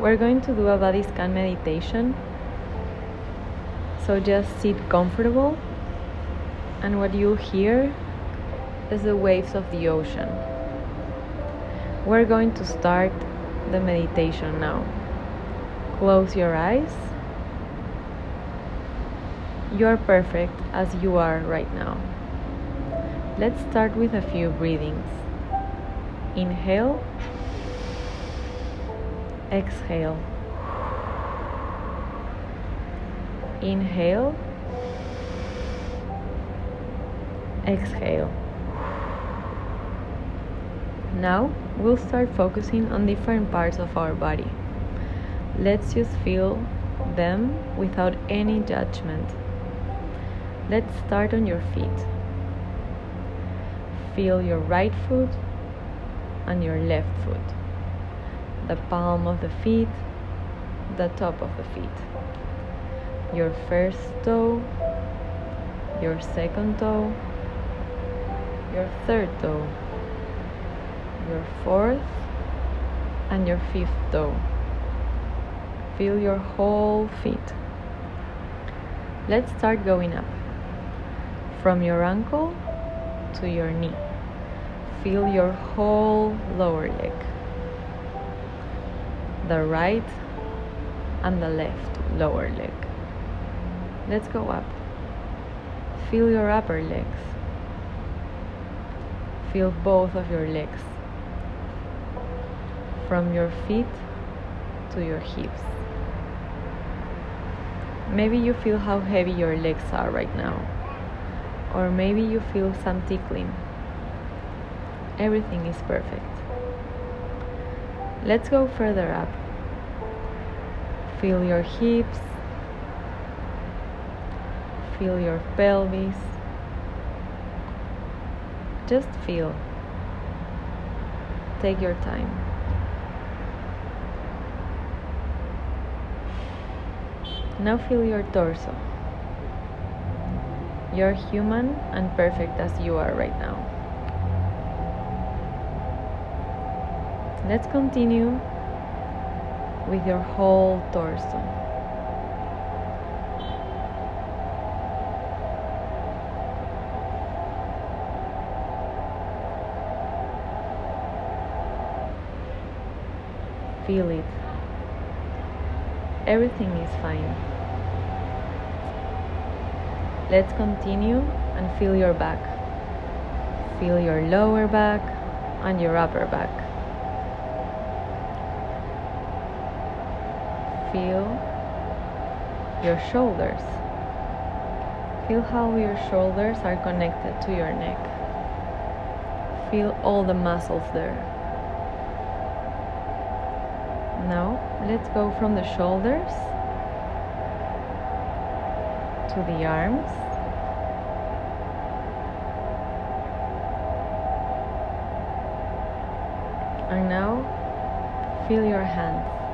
we're going to do a body scan meditation. So just sit comfortable, and what you hear is the waves of the ocean. We're going to start the meditation now. Close your eyes. You are perfect as you are right now. Let's start with a few breathings. Inhale, exhale. Inhale, exhale. Now we'll start focusing on different parts of our body. Let's just feel them without any judgment. Let's start on your feet. Feel your right foot and your left foot, the palm of the feet, the top of the feet, your first toe, your second toe, your third toe, your fourth, and your fifth toe. Feel your whole feet. Let's start going up from your ankle to your knee. Feel your whole lower leg, the right and the left lower leg. Let's go up. Feel your upper legs. Feel both of your legs from your feet to your hips. Maybe you feel how heavy your legs are right now, or maybe you feel some tickling. Everything is perfect. Let's go further up. Feel your hips, feel your pelvis. Just feel. Take your time. Now feel your torso. You're human and perfect as you are right now. Let's continue with your whole torso. Feel it. Everything is fine. Let's continue and feel your back. Feel your lower back and your upper back. Feel your shoulders. Feel how your shoulders are connected to your neck. Feel all the muscles there. Now, let's go from the shoulders to the arms. And now, feel your hands.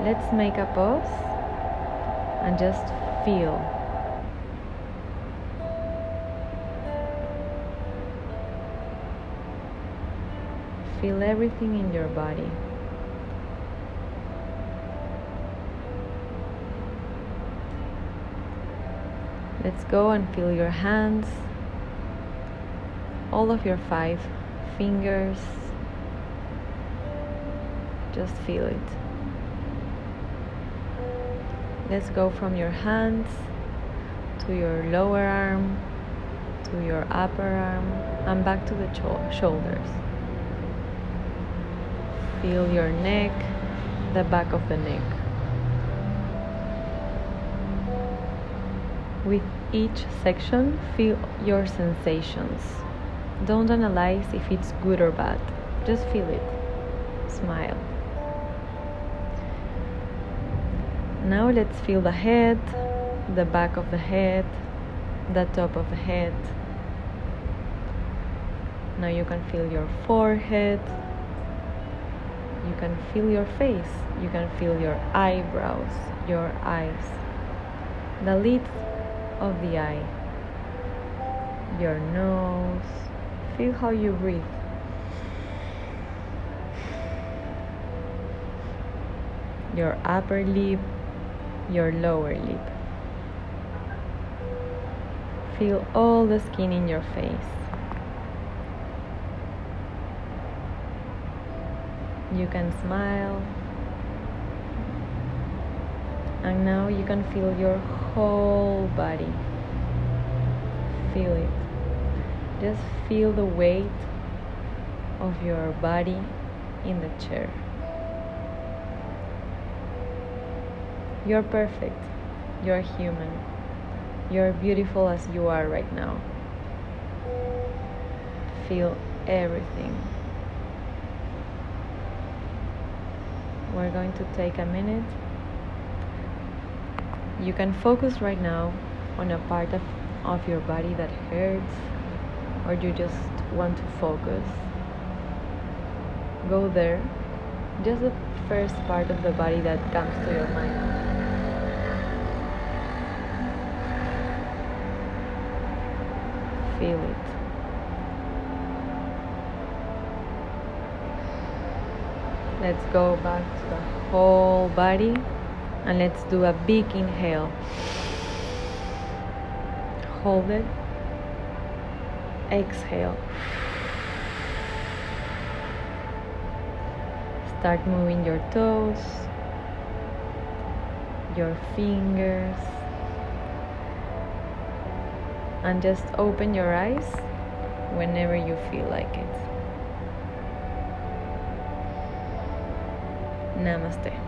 Let's make a pause and just feel. Feel everything in your body. Let's go and feel your hands, all of your five fingers. Just feel it. Let's go from your hands to your lower arm, to your upper arm, and back to the shoulders. Feel your neck, the back of the neck. With each section, feel your sensations. Don't analyze if it's good or bad, just feel it. Smile. Now let's feel the head, the back of the head, the top of the head. Now you can feel your forehead. You can feel your face. You can feel your eyebrows, your eyes, the lids of the eye, your nose. Feel how you breathe. Your upper lip, your lower lip. Feel all the skin in your face. You can smile. And now you can feel your whole body. Feel it. Just feel the weight of your body in the chair. You're perfect. You're human. You're beautiful as you are right now. Feel everything. We're going to take a minute. You can focus right now on a part of, of your body that hurts, or you just want to focus. Go there. Just the first part of the body that comes to your mind. Feel it. Let's go back to the whole body and let's do a big inhale. Hold it. Exhale. Start moving your toes, your fingers and just open your eyes whenever you feel like it. Namaste.